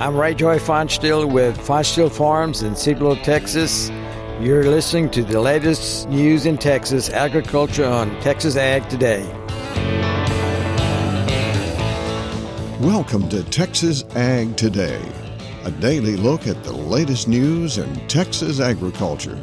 I'm Ray Joy Fonstill with Fonstill Farms in Cibolo, Texas. You're listening to the latest news in Texas agriculture on Texas Ag Today. Welcome to Texas Ag Today, a daily look at the latest news in Texas agriculture.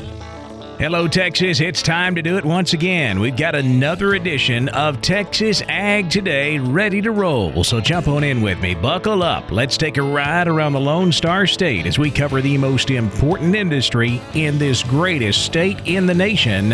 Hello, Texas. It's time to do it once again. We've got another edition of Texas Ag Today ready to roll. So jump on in with me. Buckle up. Let's take a ride around the Lone Star State as we cover the most important industry in this greatest state in the nation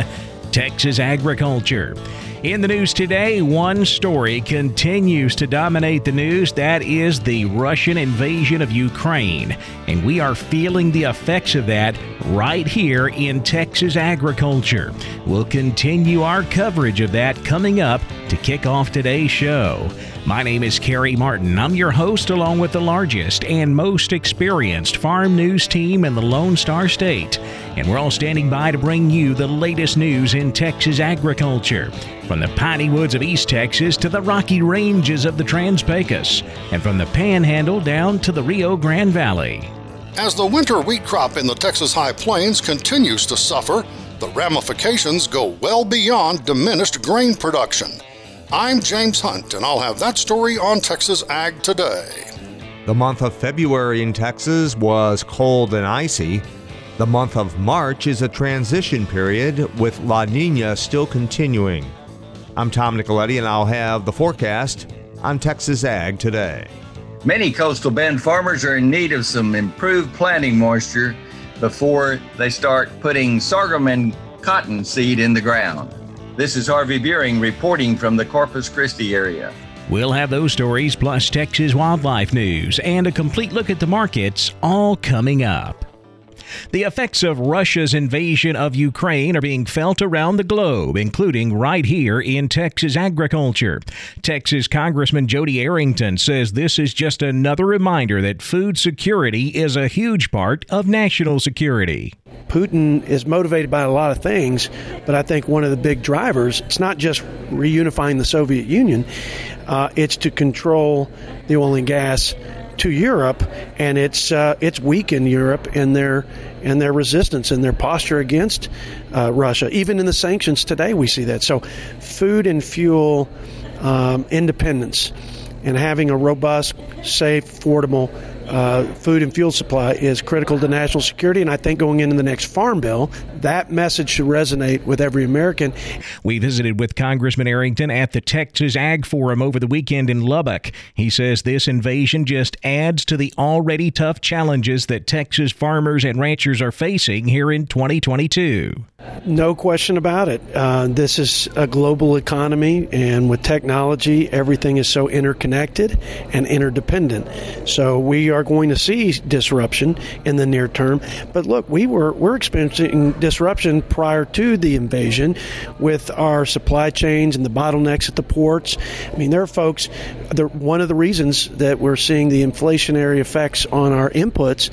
Texas agriculture. In the news today, one story continues to dominate the news. That is the Russian invasion of Ukraine. And we are feeling the effects of that right here in Texas agriculture. We'll continue our coverage of that coming up to kick off today's show. My name is Carey Martin. I'm your host, along with the largest and most experienced farm news team in the Lone Star State. And we're all standing by to bring you the latest news in Texas agriculture. From the piney woods of East Texas to the rocky ranges of the Trans Pecos, and from the Panhandle down to the Rio Grande Valley. As the winter wheat crop in the Texas High Plains continues to suffer, the ramifications go well beyond diminished grain production. I'm James Hunt, and I'll have that story on Texas Ag Today. The month of February in Texas was cold and icy. The month of March is a transition period with La Nina still continuing. I'm Tom Nicoletti, and I'll have the forecast on Texas Ag today. Many coastal bend farmers are in need of some improved planting moisture before they start putting sorghum and cotton seed in the ground. This is Harvey Buehring reporting from the Corpus Christi area. We'll have those stories plus Texas wildlife news and a complete look at the markets all coming up. The effects of Russia's invasion of Ukraine are being felt around the globe, including right here in Texas agriculture. Texas Congressman Jody Arrington says this is just another reminder that food security is a huge part of national security. Putin is motivated by a lot of things, but I think one of the big drivers, it's not just reunifying the Soviet Union, uh, it's to control the oil and gas to Europe, and it's uh, it's weakened Europe in their in their resistance and their posture against uh, Russia. Even in the sanctions today, we see that. So, food and fuel um, independence and having a robust, safe, affordable uh, food and fuel supply is critical to national security. And I think going into the next farm bill, that message should resonate with every American. We visited with Congressman Arrington at the Texas Ag Forum over the weekend in Lubbock. He says this invasion just adds to the already tough challenges that Texas farmers and ranchers are facing here in 2022. No question about it. Uh, this is a global economy, and with technology, everything is so interconnected and interdependent. So we are going to see disruption in the near term. But look, we were we're experiencing disruption prior to the invasion with our supply chains and the bottlenecks at the ports. I mean, there are folks. One of the reasons that we're seeing the inflationary effects on our inputs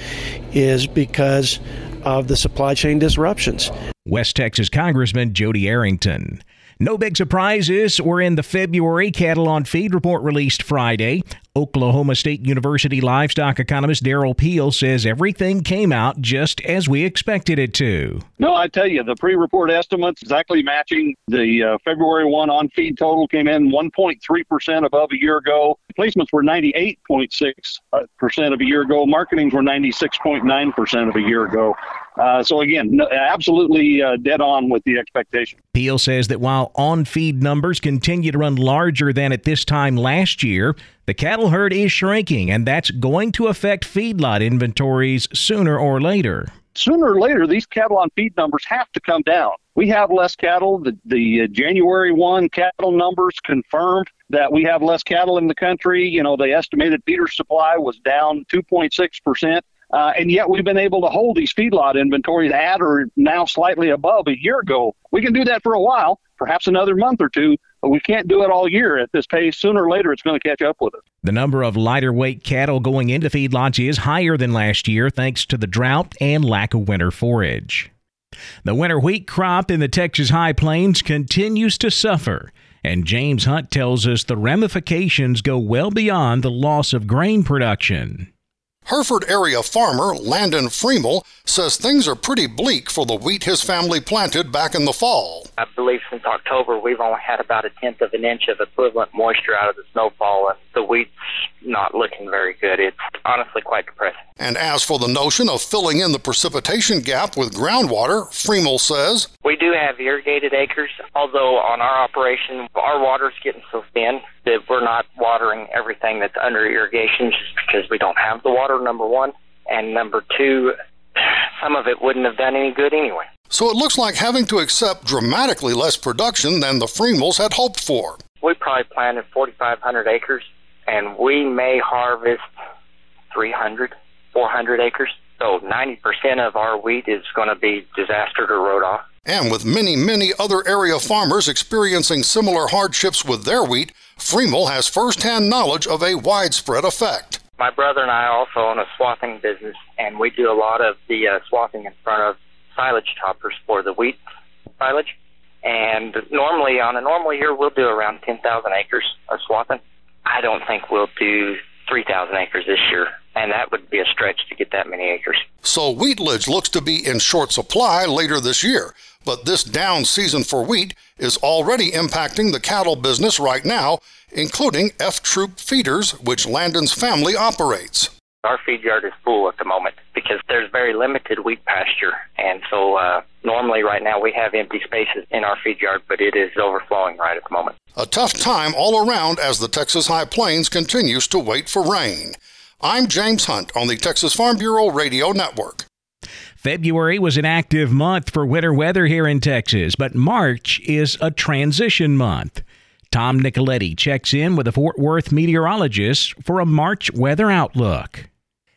is because of the supply chain disruptions. West Texas Congressman Jody Arrington. No big surprises. We're in the February Cattle on Feed report released Friday. Oklahoma State University livestock economist Derrell Peel says everything came out just as we expected it to. No, I tell you, the pre report estimates exactly matching the uh, February 1 on feed total came in 1.3% above a year ago. Placements were 98.6% of a year ago. Marketings were 96.9% of a year ago. Uh, so again, absolutely uh, dead on with the expectation. Peel says that while on-feed numbers continue to run larger than at this time last year, the cattle herd is shrinking, and that's going to affect feedlot inventories sooner or later. Sooner or later, these cattle on feed numbers have to come down. We have less cattle. The, the uh, January 1 cattle numbers confirmed that we have less cattle in the country. You know, the estimated feeder supply was down 2.6 percent. Uh, and yet we've been able to hold these feedlot inventories at or now slightly above a year ago. We can do that for a while, perhaps another month or two, we can't do it all year at this pace. Sooner or later, it's going to catch up with us. The number of lighter weight cattle going into feedlots is higher than last year thanks to the drought and lack of winter forage. The winter wheat crop in the Texas High Plains continues to suffer, and James Hunt tells us the ramifications go well beyond the loss of grain production. Hereford area farmer Landon Friemel says things are pretty bleak for the wheat his family planted back in the fall. I believe since October we've only had about a tenth of an inch of equivalent moisture out of the snowfall, and the wheat's not looking very good. It's honestly quite depressing. And as for the notion of filling in the precipitation gap with groundwater, Freemel says We do have irrigated acres, although on our operation, our water's getting so thin that we're not watering everything that's under irrigation just because we don't have the water, number one. And number two, some of it wouldn't have done any good anyway. So it looks like having to accept dramatically less production than the Friemels had hoped for. We probably planted 4,500 acres, and we may harvest 300, 400 acres. So 90% of our wheat is going to be disaster to wrote off. And with many, many other area farmers experiencing similar hardships with their wheat, Friemel has firsthand knowledge of a widespread effect. My brother and I also own a swathing business, and we do a lot of the uh, swathing in front of silage choppers for the wheat silage. And normally, on a normal year, we'll do around 10,000 acres of swathing. I don't think we'll do 3,000 acres this year, and that would be a stretch to get that many acres. So wheatlage looks to be in short supply later this year, but this down season for wheat is already impacting the cattle business right now, including F Troop feeders, which Landon's family operates. Our feed yard is full at the moment because there's very limited wheat pasture, and so uh, normally right now we have empty spaces in our feed yard, but it is overflowing right at the moment. A tough time all around as the Texas High Plains continues to wait for rain. I'm James Hunt on the Texas Farm Bureau Radio Network. February was an active month for winter weather here in Texas, but March is a transition month. Tom Nicoletti checks in with a Fort Worth meteorologist for a March weather outlook.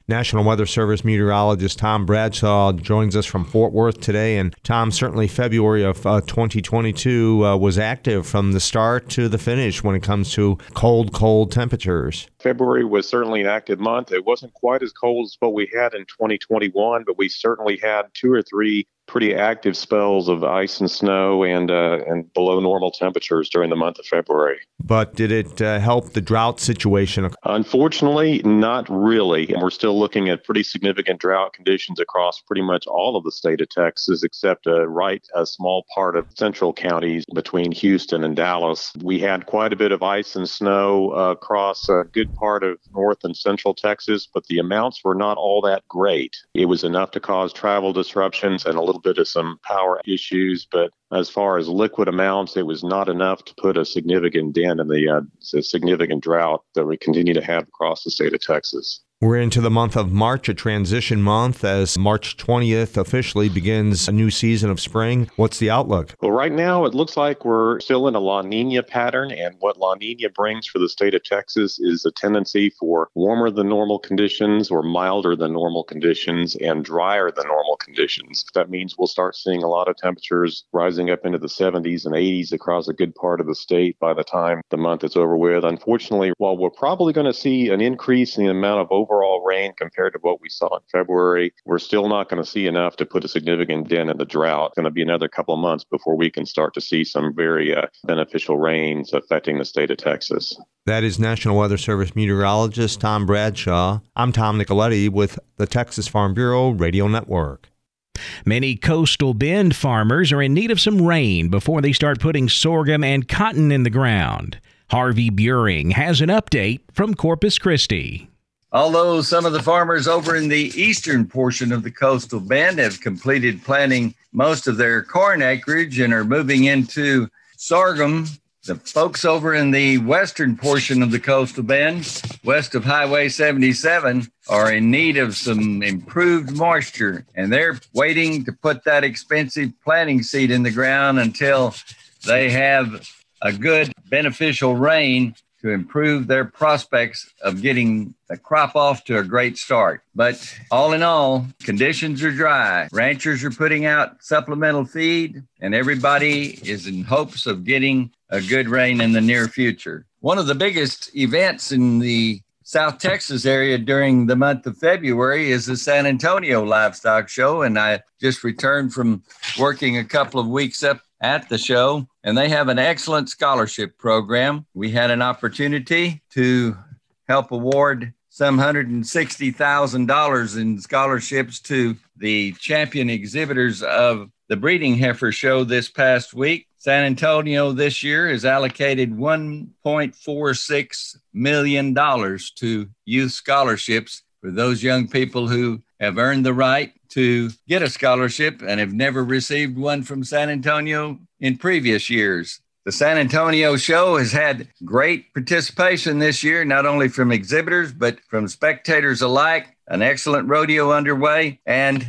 National Weather Service meteorologist Tom Bradshaw joins us from Fort Worth today. And Tom, certainly February of uh, 2022 uh, was active from the start to the finish when it comes to cold, cold temperatures. February was certainly an active month. It wasn't quite as cold as what we had in 2021, but we certainly had two or three pretty active spells of ice and snow and uh, and below normal temperatures during the month of February. But did it uh, help the drought situation? Unfortunately, not really. We're still looking at pretty significant drought conditions across pretty much all of the state of Texas, except uh, right a small part of central counties between Houston and Dallas. We had quite a bit of ice and snow uh, across a good part of north and central Texas, but the amounts were not all that great. It was enough to cause travel disruptions and a little bit of some power issues, but as far as liquid amounts, it was not enough to put a significant dent in the uh, significant drought that we continue to have across the state of Texas. We're into the month of March, a transition month, as March 20th officially begins a new season of spring. What's the outlook? Well, right now it looks like we're still in a La Nina pattern, and what La Nina brings for the state of Texas is a tendency for warmer than normal conditions or milder than normal conditions and drier than normal conditions. That means we'll start seeing a lot of temperatures rising up into the 70s and 80s across a good part of the state by the time the month is over with. Unfortunately, while we're probably going to see an increase in the amount of overall rain compared to what we saw in February, we're still not going to see enough to put a significant dent in the drought. It's going to be another couple of months before we can start to see some very uh, beneficial rains affecting the state of Texas. That is National Weather Service meteorologist Tom Bradshaw. I'm Tom Nicoletti with the Texas Farm Bureau Radio Network. Many coastal bend farmers are in need of some rain before they start putting sorghum and cotton in the ground. Harvey Buehring has an update from Corpus Christi. Although some of the farmers over in the eastern portion of the coastal bend have completed planting most of their corn acreage and are moving into sorghum, the folks over in the western portion of the coastal bend, west of Highway 77, are in need of some improved moisture, and they're waiting to put that expensive planting seed in the ground until they have a good beneficial rain to improve their prospects of getting the crop off to a great start. But all in all, conditions are dry. Ranchers are putting out supplemental feed, and everybody is in hopes of getting a good rain in the near future. One of the biggest events in the South Texas area during the month of February is the San Antonio Livestock Show. And I just returned from working a couple of weeks up at the show, and they have an excellent scholarship program. We had an opportunity to help award some $160,000 in scholarships to the champion exhibitors of the breeding heifer show this past week. San Antonio this year has allocated $1.46 million to youth scholarships for those young people who have earned the right to get a scholarship and have never received one from San Antonio in previous years. The San Antonio show has had great participation this year, not only from exhibitors, but from spectators alike. An excellent rodeo underway, and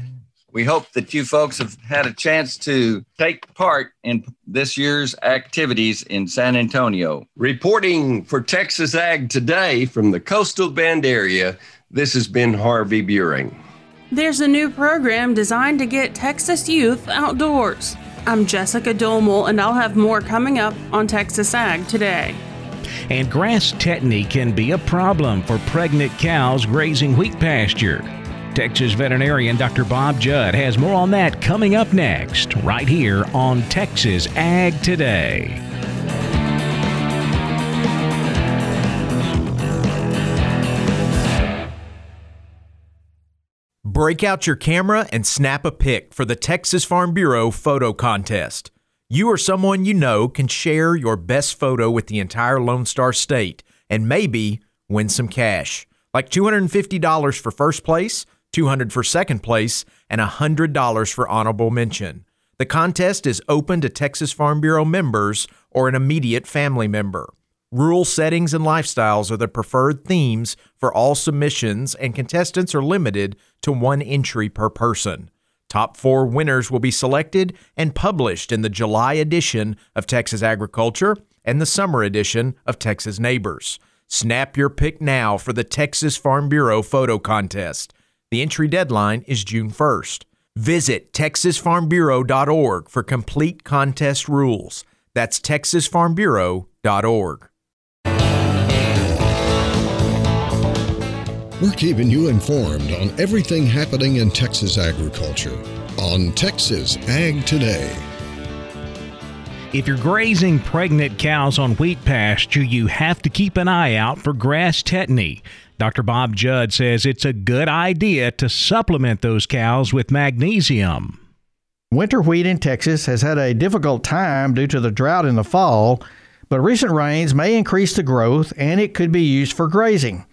we hope that you folks have had a chance to take part in this year's activities in San Antonio. Reporting for Texas Ag today from the Coastal Bend area, this has been Harvey Buehring. There's a new program designed to get Texas youth outdoors. I'm Jessica Domel, and I'll have more coming up on Texas Ag today. And grass tetany can be a problem for pregnant cows grazing wheat pasture. Texas veterinarian Dr. Bob Judd has more on that coming up next, right here on Texas Ag Today. Break out your camera and snap a pic for the Texas Farm Bureau photo contest. You or someone you know can share your best photo with the entire Lone Star State and maybe win some cash, like $250 for first place, $200 for second place, and $100 for honorable mention. The contest is open to Texas Farm Bureau members or an immediate family member. Rural settings and lifestyles are the preferred themes for all submissions, and contestants are limited to one entry per person. Top four winners will be selected and published in the July edition of Texas Agriculture and the summer edition of Texas Neighbors. Snap your pic now for the Texas Farm Bureau photo contest. The entry deadline is June 1st. Visit texasfarmbureau.org for complete contest rules. That's texasfarmbureau.org. We're keeping you informed on everything happening in Texas agriculture on Texas Ag Today. If you're grazing pregnant cows on wheat pasture, you have to keep an eye out for grass tetany. Dr. Bob Judd says it's a good idea to supplement those cows with magnesium. Winter wheat in Texas has had a difficult time due to the drought in the fall, but recent rains may increase the growth and it could be used for grazing.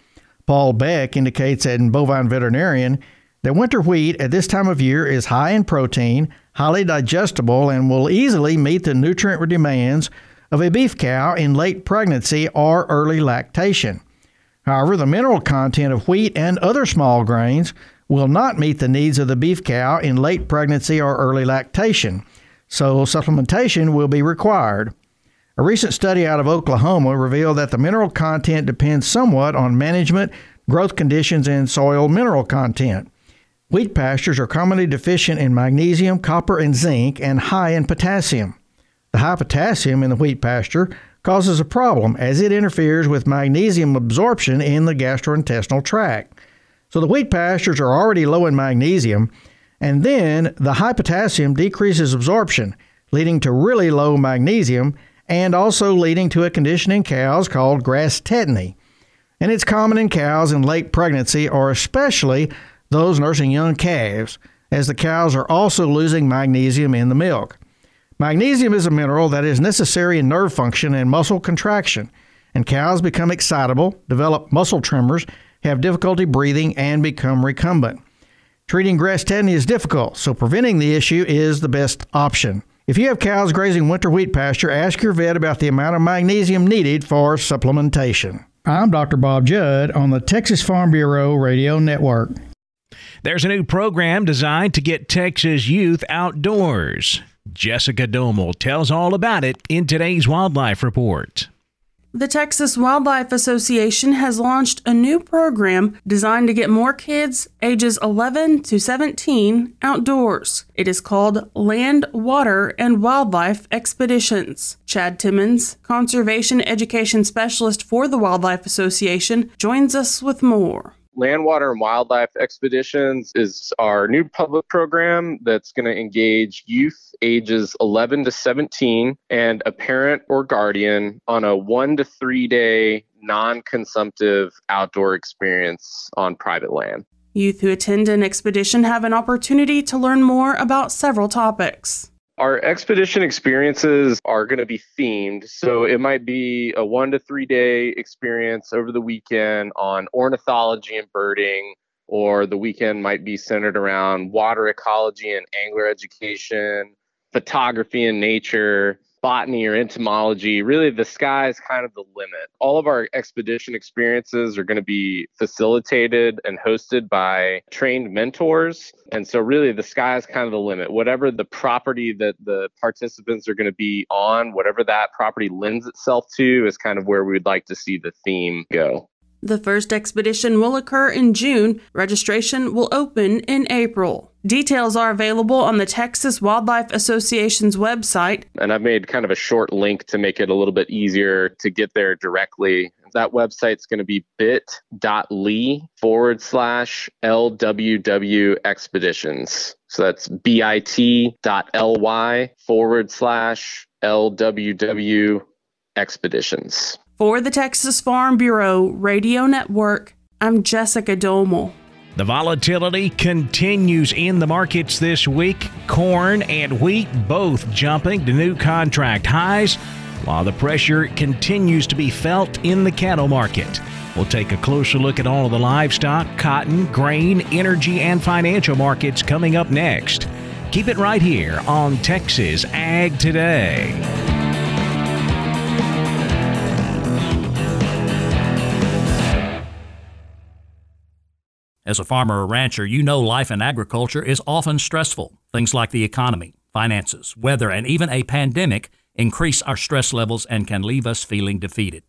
Paul Beck indicates in Bovine Veterinarian that winter wheat at this time of year is high in protein, highly digestible, and will easily meet the nutrient demands of a beef cow in late pregnancy or early lactation. However, the mineral content of wheat and other small grains will not meet the needs of the beef cow in late pregnancy or early lactation, so supplementation will be required. A recent study out of Oklahoma revealed that the mineral content depends somewhat on management, growth conditions, and soil mineral content. Wheat pastures are commonly deficient in magnesium, copper, and zinc, and high in potassium. The high potassium in the wheat pasture causes a problem as it interferes with magnesium absorption in the gastrointestinal tract. So the wheat pastures are already low in magnesium, and then the high potassium decreases absorption, leading to really low magnesium and also leading to a condition in cows called grass tetany. And it's common in cows in late pregnancy or especially those nursing young calves, as the cows are also losing magnesium in the milk. Magnesium is a mineral that is necessary in nerve function and muscle contraction, and cows become excitable, develop muscle tremors, have difficulty breathing, and become recumbent. Treating grass tetany is difficult, so preventing the issue is the best option. If you have cows grazing winter wheat pasture, ask your vet about the amount of magnesium needed for supplementation. I'm Dr. Bob Judd on the Texas Farm Bureau Radio Network. There's a new program designed to get Texas youth outdoors. Jessica Domel tells all about it in today's Wildlife Report. The Texas Wildlife Association has launched a new program designed to get more kids ages 11 to 17 outdoors. It is called Land, Water, and Wildlife Expeditions. Chad Timmons, Conservation Education Specialist for the Wildlife Association, joins us with more. Land, Water, and Wildlife Expeditions is our new public program that's going to engage youth ages 11 to 17 and a parent or guardian on a one to three day non consumptive outdoor experience on private land. Youth who attend an expedition have an opportunity to learn more about several topics. Our expedition experiences are going to be themed. So mm-hmm. it might be a one to three day experience over the weekend on ornithology and birding, or the weekend might be centered around water ecology and angler education, photography and nature, botany or entomology, really the sky is kind of the limit. All of our expedition experiences are going to be facilitated and hosted by trained mentors. And so, really, the sky is kind of the limit. Whatever the property that the participants are going to be on, whatever that property lends itself to, is kind of where we would like to see the theme go. The first expedition will occur in June. Registration will open in April. Details are available on the Texas Wildlife Association's website. And I've made kind of a short link to make it a little bit easier to get there directly. That website's going to be bit.ly forward slash LWW expeditions. So that's bit.ly forward slash LWW expeditions. For the Texas Farm Bureau Radio Network, I'm Jessica Domel. The volatility continues in the markets this week. Corn and wheat both jumping to new contract highs, while the pressure continues to be felt in the cattle market. We'll take a closer look at all of the livestock, cotton, grain, energy, and financial markets coming up next. Keep it right here on Texas Ag Today. As a farmer or rancher, you know life in agriculture is often stressful. Things like the economy, finances, weather, and even a pandemic increase our stress levels and can leave us feeling defeated.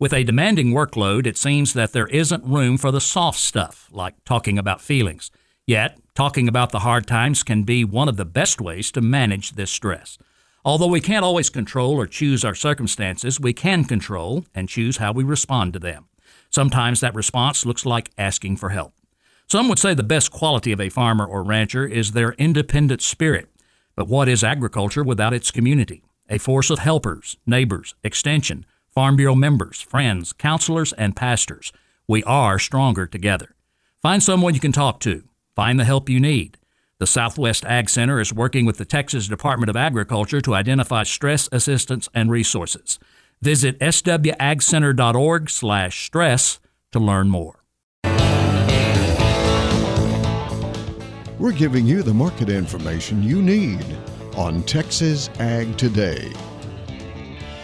With a demanding workload, it seems that there isn't room for the soft stuff, like talking about feelings. Yet, talking about the hard times can be one of the best ways to manage this stress. Although we can't always control or choose our circumstances, we can control and choose how we respond to them. Sometimes that response looks like asking for help. Some would say the best quality of a farmer or rancher is their independent spirit. But what is agriculture without its community? A force of helpers, neighbors, extension, Farm Bureau members, friends, counselors, and pastors. We are stronger together. Find someone you can talk to. Find the help you need. The Southwest Ag Center is working with the Texas Department of Agriculture to identify stress assistance and resources. Visit swagcenter.org/stress to learn more. We're giving you the market information you need on Texas Ag Today.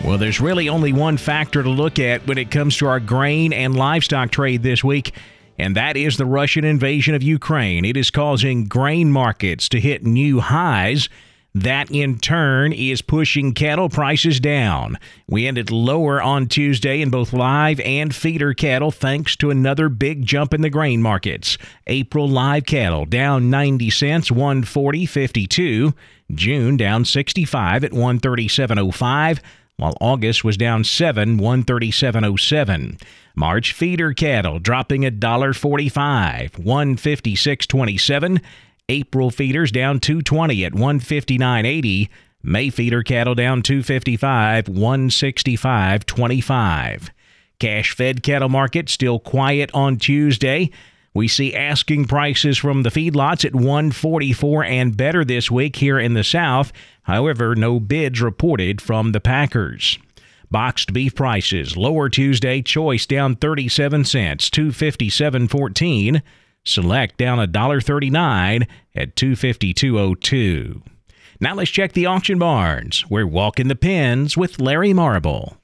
Well, there's really only one factor to look at when it comes to our grain and livestock trade this week, and that is the Russian invasion of Ukraine. It is causing grain markets to hit new highs that in turn is pushing cattle prices down. We ended lower on Tuesday in both live and feeder cattle thanks to another big jump in the grain markets. April live cattle down 90 cents, 140.52. June down 65 at 137.05 while August was down 7, 137.07. March feeder cattle dropping $1.45, 156.27. April feeders down 220 at 159.80. May feeder cattle down 255, 165.25. Cash fed cattle market still quiet on Tuesday. We see asking prices from the feedlots at 144 and better this week here in the South. However, no bids reported from the Packers. Boxed beef prices lower Tuesday, choice down 37 cents, 257.14. Select down $1.39 at 252.02. Now let's check the auction barns. We're walking the pens with Larry Marble.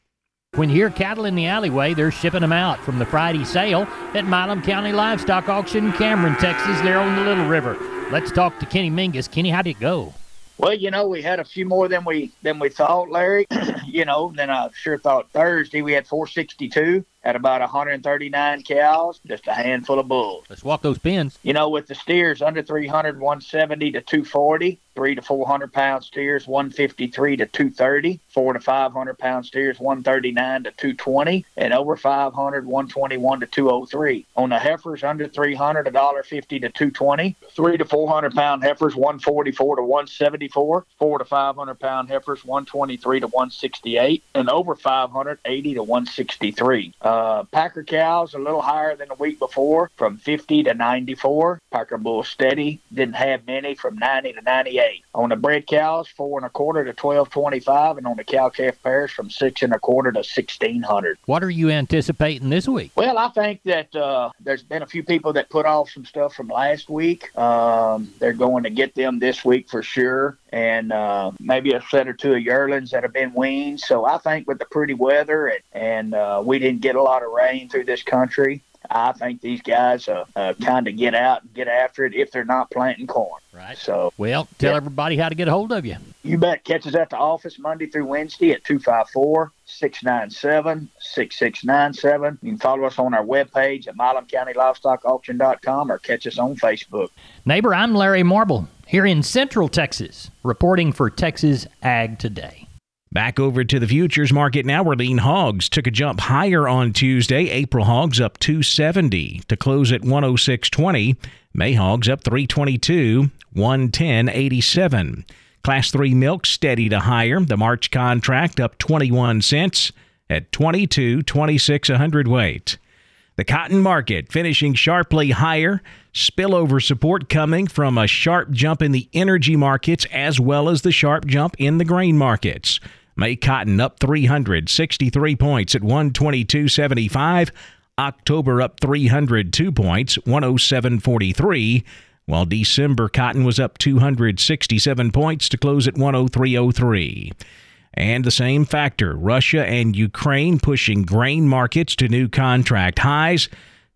When you hear cattle in the alleyway, they're shipping them out from the Friday sale at Milam County Livestock Auction, Cameron, Texas. They're on the Little River. Let's talk to Kenny Mingus. Kenny, how did it go? Well, you know, we had a few more than we than we thought, Larry. you know, then I sure thought Thursday we had 462 at about 139 cows, just a handful of bulls. Let's walk those pins. You know, with the steers under 300, 170 to 240, three to 400 pound steers, 153 to 230, four to 500 pound steers, 139 to 220, and over 500, 121 to 203. On the heifers under 300, $1.50 to 220, three to 400 pound heifers, 144 to 174, four to 500 pound heifers, 123 to 168, and over 580 to 163. Uh, Packer cows a little higher than the week before, from 50 to 94. Packer bull steady didn't have many from 90 to 98. On the bred cows, four and a quarter to 12.25, and on the cow calf pairs from six and a quarter to 1600. What are you anticipating this week? Well, I think that uh, there's been a few people that put off some stuff from last week. Um, they're going to get them this week for sure, and uh, maybe a set or two of yearlings that have been weaned. So I think with the pretty weather and, and uh, we didn't get a lot of rain through this country. I think these guys uh, uh, kind of get out and get after it if they're not planting corn. Right. So, well, tell yeah. everybody how to get a hold of you. You bet. Catch us at the office Monday through Wednesday at 254 697 6697. You can follow us on our webpage at MilamCountyLivestockAuction.com or catch us on Facebook. Neighbor, I'm Larry Marble here in Central Texas, reporting for Texas Ag Today. Back over to the futures market now, where lean hogs took a jump higher on Tuesday. April hogs up 270 to close at 106.20. May hogs up 322, 110.87. Class 3 milk steady to higher. The March contract up 21 cents at 22.26 a hundredweight. The cotton market finishing sharply higher. Spillover support coming from a sharp jump in the energy markets as well as the sharp jump in the grain markets. May cotton up 363 points at 122.75. October up 302 points, 107.43. While December cotton was up 267 points to close at 103.03. And the same factor, Russia and Ukraine pushing grain markets to new contract highs.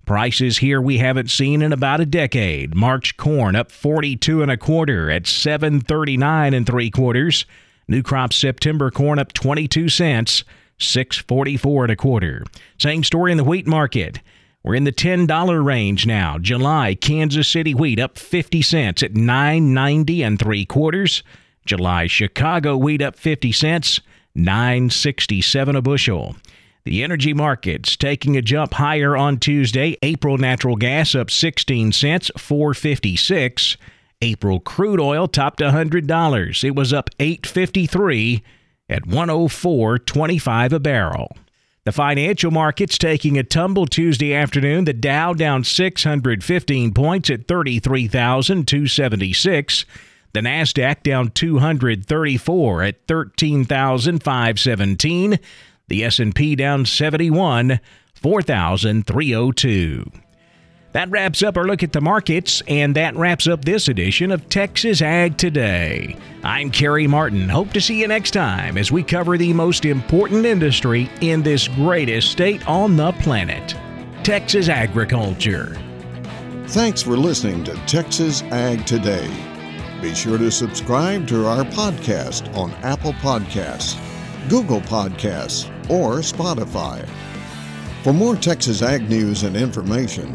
Prices here we haven't seen in about a decade. March corn up 42 and a quarter at 739 and three quarters. New crop September corn up 22 cents, 644 and a quarter. Same story in the wheat market. We're in the $10 range now. July Kansas City wheat up 50 cents at 990 and three quarters. July Chicago wheat up 50 cents, 967 a bushel. The energy markets taking a jump higher on Tuesday. April natural gas up 16 cents, 456. April crude oil topped $100. It was up 853 at 104.25 a barrel. The financial markets taking a tumble Tuesday afternoon. The Dow down 615 points at 33,276. The Nasdaq down 234 at 13,517. The S&P down 71, 4,302. That wraps up our look at the markets, and that wraps up this edition of Texas Ag Today. I'm Carey Martin. Hope to see you next time as we cover the most important industry in this greatest state on the planet Texas agriculture. Thanks for listening to Texas Ag Today. Be sure to subscribe to our podcast on Apple Podcasts, Google Podcasts, or Spotify. For more Texas Ag news and information,